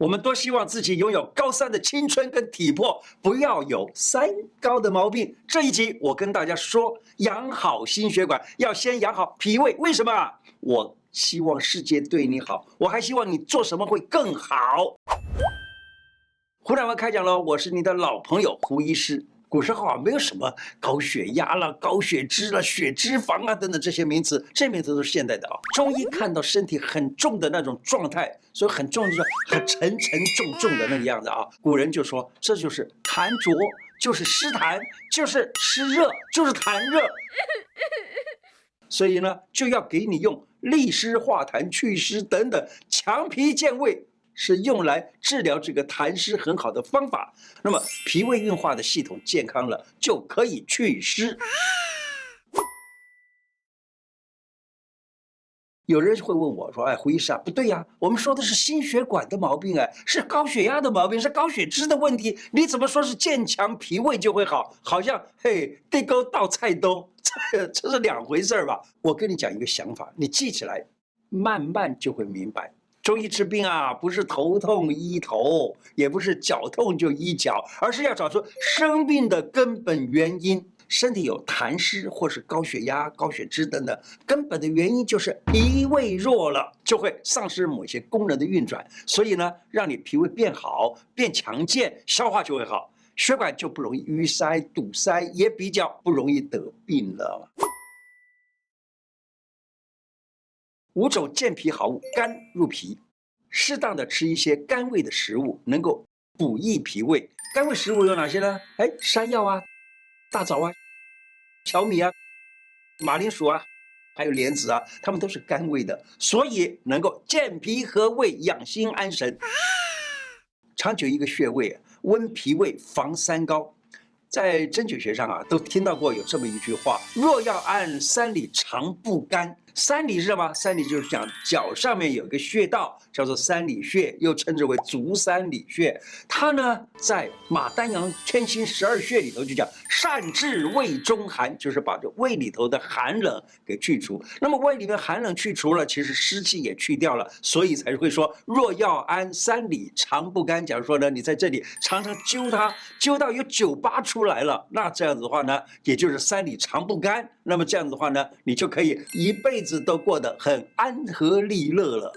我们多希望自己拥有高三的青春跟体魄，不要有三高的毛病。这一集我跟大家说，养好心血管要先养好脾胃。为什么？我希望世界对你好，我还希望你做什么会更好。胡大文开讲喽，我是你的老朋友胡医师。古时候啊，没有什么高血压了、高血脂了、血脂肪啊等等这些名词，这些名词都是现代的啊。中医看到身体很重的那种状态，所以很重就是很沉沉重重的那个样子啊。古人就说这就是痰浊，就是湿痰，就是湿热，就是痰热。所以呢，就要给你用利湿化痰、祛湿等等强脾健胃。是用来治疗这个痰湿很好的方法。那么脾胃运化的系统健康了，就可以祛湿。有人会问我说：“哎，胡医生啊，不对呀，我们说的是心血管的毛病，哎，是高血压的毛病，是高血脂的问题。你怎么说是健强脾胃就会好？好像嘿，地沟倒菜兜，这这是两回事吧？”我跟你讲一个想法，你记起来，慢慢就会明白。中医治病啊，不是头痛医头，也不是脚痛就医脚，而是要找出生病的根本原因。身体有痰湿或是高血压、高血脂等等，根本的原因就是脾胃弱了，就会丧失某些功能的运转。所以呢，让你脾胃变好、变强健，消化就会好，血管就不容易淤塞、堵塞，也比较不容易得病了。五种健脾好物，肝入脾，适当的吃一些甘味的食物，能够补益脾胃。甘味食物有哪些呢？哎，山药啊，大枣啊，小米啊，马铃薯啊，还有莲子啊，它们都是甘味的，所以能够健脾和胃，养心安神。长久一个穴位，温脾胃，防三高。在针灸学上啊，都听到过有这么一句话：若要按三里常不干。三里是什么？三里就是讲脚上面有一个穴道，叫做三里穴，又称之为足三里穴。它呢，在马丹阳天心十二穴里头就讲善治胃中寒，就是把这胃里头的寒冷给去除。那么胃里面寒冷去除了，其实湿气也去掉了，所以才会说若要安三里常不干。假如说呢，你在这里常常灸它，灸到有酒疤出来了，那这样子的话呢，也就是三里常不干。那么这样子的话呢，你就可以一辈子都过得很安和利乐了。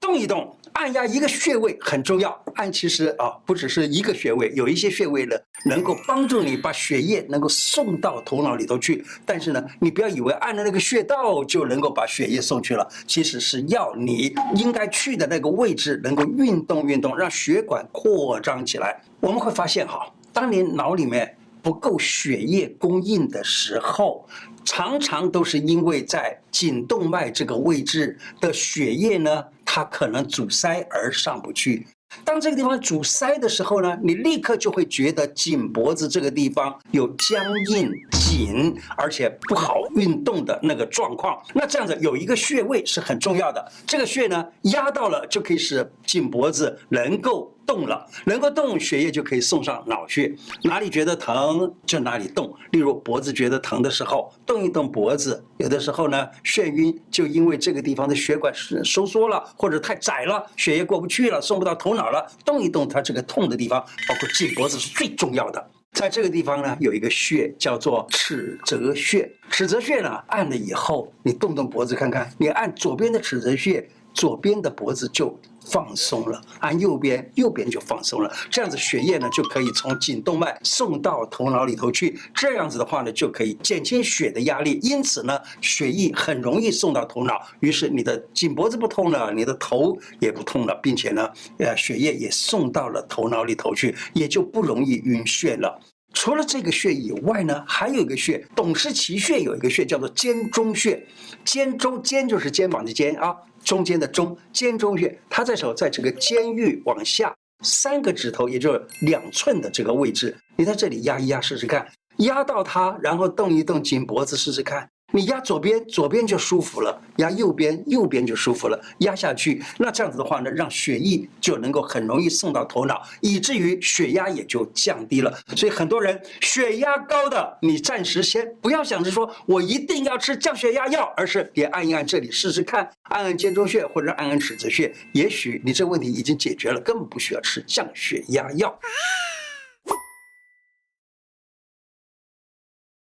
动一动，按压一个穴位很重要。按其实啊，不只是一个穴位，有一些穴位呢，能够帮助你把血液能够送到头脑里头去。但是呢，你不要以为按了那个穴道就能够把血液送去了，其实是要你应该去的那个位置能够运动运动，让血管扩张起来。我们会发现哈，当你脑里面。不够血液供应的时候，常常都是因为在颈动脉这个位置的血液呢，它可能阻塞而上不去。当这个地方阻塞的时候呢，你立刻就会觉得颈脖子这个地方有僵硬、紧，而且不好运动的那个状况。那这样子有一个穴位是很重要的，这个穴呢，压到了就可以使颈脖子能够。动了，能够动，血液就可以送上脑去。哪里觉得疼就哪里动。例如脖子觉得疼的时候，动一动脖子。有的时候呢，眩晕就因为这个地方的血管收缩了，或者太窄了，血液过不去了，送不到头脑了。动一动它这个痛的地方，包括颈脖子是最重要的。在这个地方呢，有一个穴叫做尺泽穴。尺泽穴呢，按了以后，你动动脖子看看，你按左边的尺泽穴，左边的脖子就。放松了，按右边，右边就放松了。这样子血液呢就可以从颈动脉送到头脑里头去。这样子的话呢，就可以减轻血的压力。因此呢，血液很容易送到头脑。于是你的颈脖子不痛了，你的头也不痛了，并且呢，呃，血液也送到了头脑里头去，也就不容易晕眩了。除了这个穴以外呢，还有一个穴，董氏奇穴有一个穴叫做肩中穴。肩中，肩就是肩膀的肩啊。中间的中肩中穴，它在手在这个肩域往下三个指头，也就是两寸的这个位置，你在这里压一压试试看，压到它，然后动一动颈脖子试试看，你压左边，左边就舒服了；压右边，右边就舒服了。压下去，那这样子的话呢，让血液就能够很容易送到头脑，以至于血压也就降低了。所以很多人血压高的，你暂时先不要想着说我一定要吃降血压药，而是也按一按这里试试看，按按肩中穴或者按按尺子穴，也许你这问题已经解决了，根本不需要吃降血压药。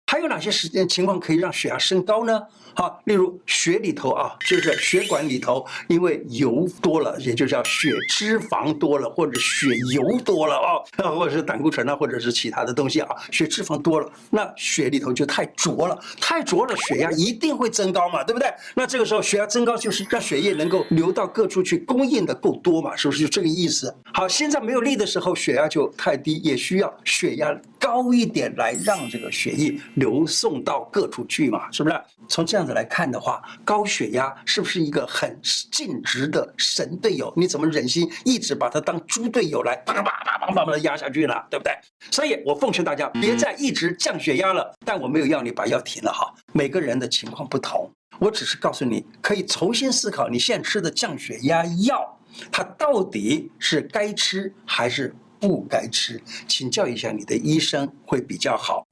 还有哪些时间情况可以让血压升高呢？好，例如血里头啊，就是血管里头，因为油多了，也就叫血脂肪多了，或者血油多了啊，或者是胆固醇啊，或者是其他的东西啊，血脂肪多了，那血里头就太浊了，太浊了，血压一定会增高嘛，对不对？那这个时候血压增高，就是让血液能够流到各处去，供应的够多嘛，是不是就这个意思？好，心脏没有力的时候，血压就太低，也需要血压高一点来让这个血液流。送到各处去嘛，是不是？从这样子来看的话，高血压是不是一个很尽职的神队友？你怎么忍心一直把他当猪队友来啪啪啪啪啪把他压下去呢？对不对？所以我奉劝大家，别再一直降血压了。但我没有要你把药停了哈，每个人的情况不同，我只是告诉你，可以重新思考你现在吃的降血压药，它到底是该吃还是不该吃？请教一下你的医生会比较好。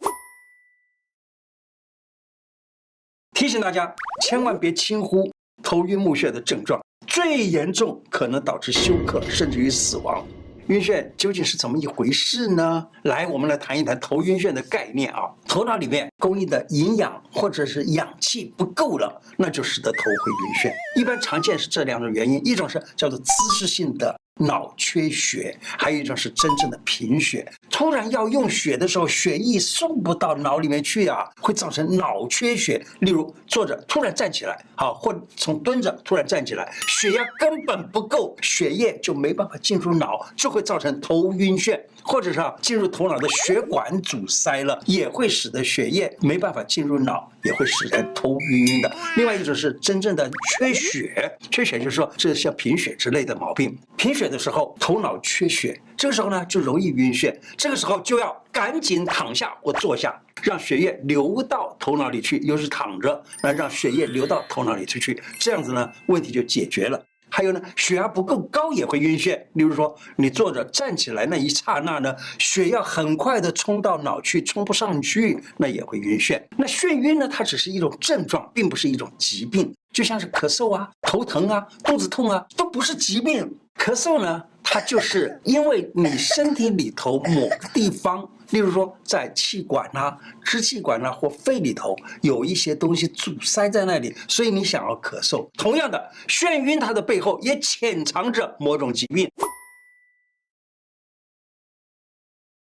提醒大家，千万别轻忽头晕目眩的症状，最严重可能导致休克，甚至于死亡。晕眩究竟是怎么一回事呢？来，我们来谈一谈头晕眩的概念啊。头脑里面供应的营养或者是氧气不够了，那就使得头会晕眩。一般常见是这两种原因，一种是叫做姿势性的。脑缺血，还有一种是真正的贫血。突然要用血的时候，血液送不到脑里面去啊，会造成脑缺血。例如坐着突然站起来，好，或从蹲着突然站起来，血压根本不够，血液就没办法进入脑，就会造成头晕眩。或者是啊，进入头脑的血管阻塞了，也会使得血液没办法进入脑，也会使人头晕晕的。另外一种是真正的缺血，缺血就是说这像贫血之类的毛病。贫血的时候，头脑缺血，这个时候呢就容易晕眩。这个时候就要赶紧躺下或坐下，让血液流到头脑里去，又是躺着，那让血液流到头脑里出去，这样子呢问题就解决了。还有呢，血压不够高也会晕眩。例如说，你坐着站起来那一刹那呢，血要很快的冲到脑去，冲不上去，那也会晕眩。那眩晕呢，它只是一种症状，并不是一种疾病。就像是咳嗽啊、头疼啊、肚子痛啊，都不是疾病。咳嗽呢，它就是因为你身体里头某个地方。例如说，在气管呐、支气管呐或肺里头有一些东西阻塞在那里，所以你想要咳嗽。同样的，眩晕它的背后也潜藏着某种疾病。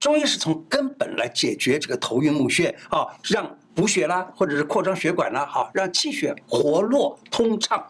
中医是从根本来解决这个头晕目眩啊，让。补血啦，或者是扩张血管啦，好，让气血活络通畅。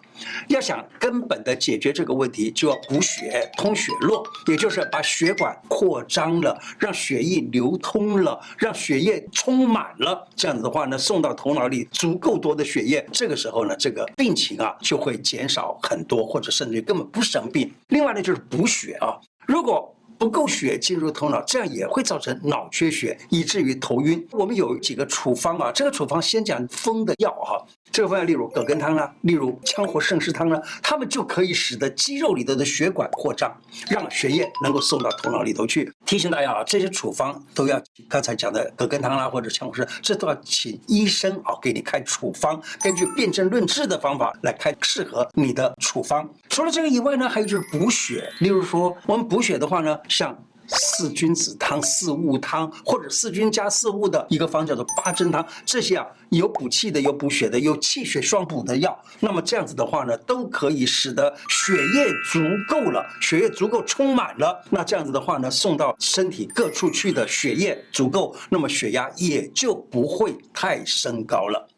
要想根本的解决这个问题，就要补血通血络，也就是把血管扩张了，让血液流通了，让血液充满了。这样子的话呢，送到头脑里足够多的血液，这个时候呢，这个病情啊就会减少很多，或者甚至根本不生病。另外呢，就是补血啊，如果。不够血进入头脑，这样也会造成脑缺血，以至于头晕。我们有几个处方啊，这个处方先讲风的药哈。这个方案，例如葛根汤啊，例如羌活胜湿汤啊，它们就可以使得肌肉里头的血管扩张，让血液能够送到头脑里头去。提醒大家啊，这些处方都要刚才讲的葛根汤啦，或者羌红石，这都要请医生啊给你开处方，根据辨证论治的方法来开适合你的处方。除了这个以外呢，还有就是补血，例如说我们补血的话呢，像。四君子汤、四物汤，或者四君加四物的一个方叫做八珍汤，这些啊有补气的，有补血的，有气血双补的药。那么这样子的话呢，都可以使得血液足够了，血液足够充满了。那这样子的话呢，送到身体各处去的血液足够，那么血压也就不会太升高了。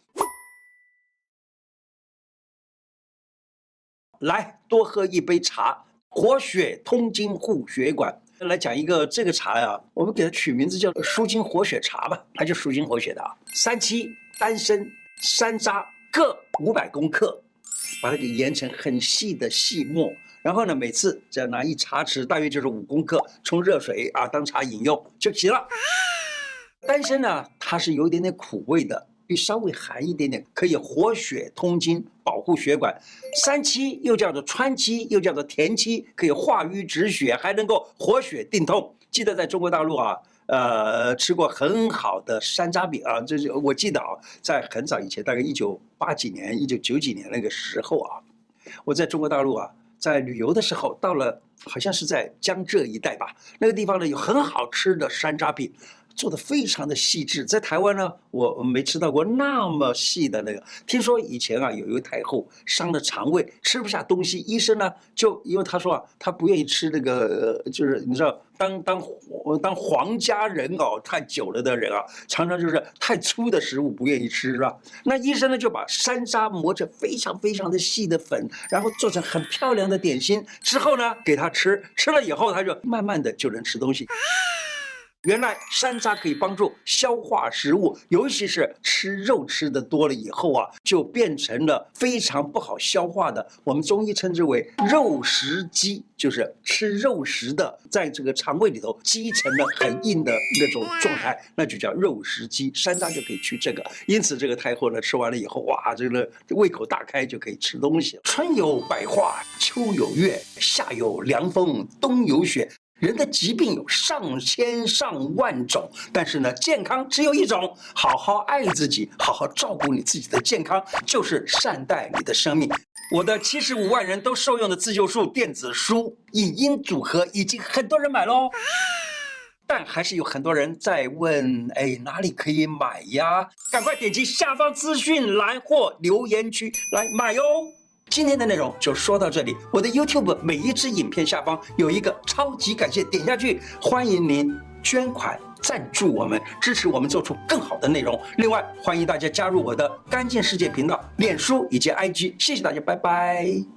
来，多喝一杯茶，活血通经护血管。来讲一个这个茶呀，我们给它取名字叫舒筋活血茶吧，它就舒筋活血的啊。三七、丹参、山楂各五百公克，把它给研成很细的细末，然后呢，每次只要拿一茶匙，大约就是五公克，冲热水啊当茶饮用就行了。丹参呢，它是有一点点苦味的。比稍微寒一点点，可以活血通经，保护血管。三七又叫做川七，又叫做田七，可以化瘀止血，还能够活血定痛。记得在中国大陆啊，呃，吃过很好的山楂饼啊，这是我记得啊，在很早以前，大概一九八几年、一九九几年那个时候啊，我在中国大陆啊，在旅游的时候，到了好像是在江浙一带吧，那个地方呢有很好吃的山楂饼。做的非常的细致，在台湾呢，我没吃到过那么细的那个。听说以前啊，有一位太后伤了肠胃，吃不下东西，医生呢就因为他说啊，他不愿意吃那个，就是你知道，当当当皇家人偶太久了的人啊，常常就是太粗的食物不愿意吃，是吧？那医生呢就把山楂磨成非常非常的细的粉，然后做成很漂亮的点心，之后呢给他吃，吃了以后他就慢慢的就能吃东西。原来山楂可以帮助消化食物，尤其是吃肉吃的多了以后啊，就变成了非常不好消化的。我们中医称之为肉食积，就是吃肉食的，在这个肠胃里头积成了很硬的那种状态，那就叫肉食积。山楂就可以去这个，因此这个太后呢吃完了以后，哇，这个胃口大开就可以吃东西。春有百花，秋有月，夏有凉风，冬有雪。人的疾病有上千上万种，但是呢，健康只有一种。好好爱自己，好好照顾你自己的健康，就是善待你的生命。我的七十五万人都受用的自救术电子书影音组合已经很多人买喽，但还是有很多人在问：哎，哪里可以买呀？赶快点击下方资讯栏或留言区来买哟。今天的内容就说到这里。我的 YouTube 每一支影片下方有一个超级感谢，点下去，欢迎您捐款赞助我们，支持我们做出更好的内容。另外，欢迎大家加入我的干净世界频道、脸书以及 IG。谢谢大家，拜拜。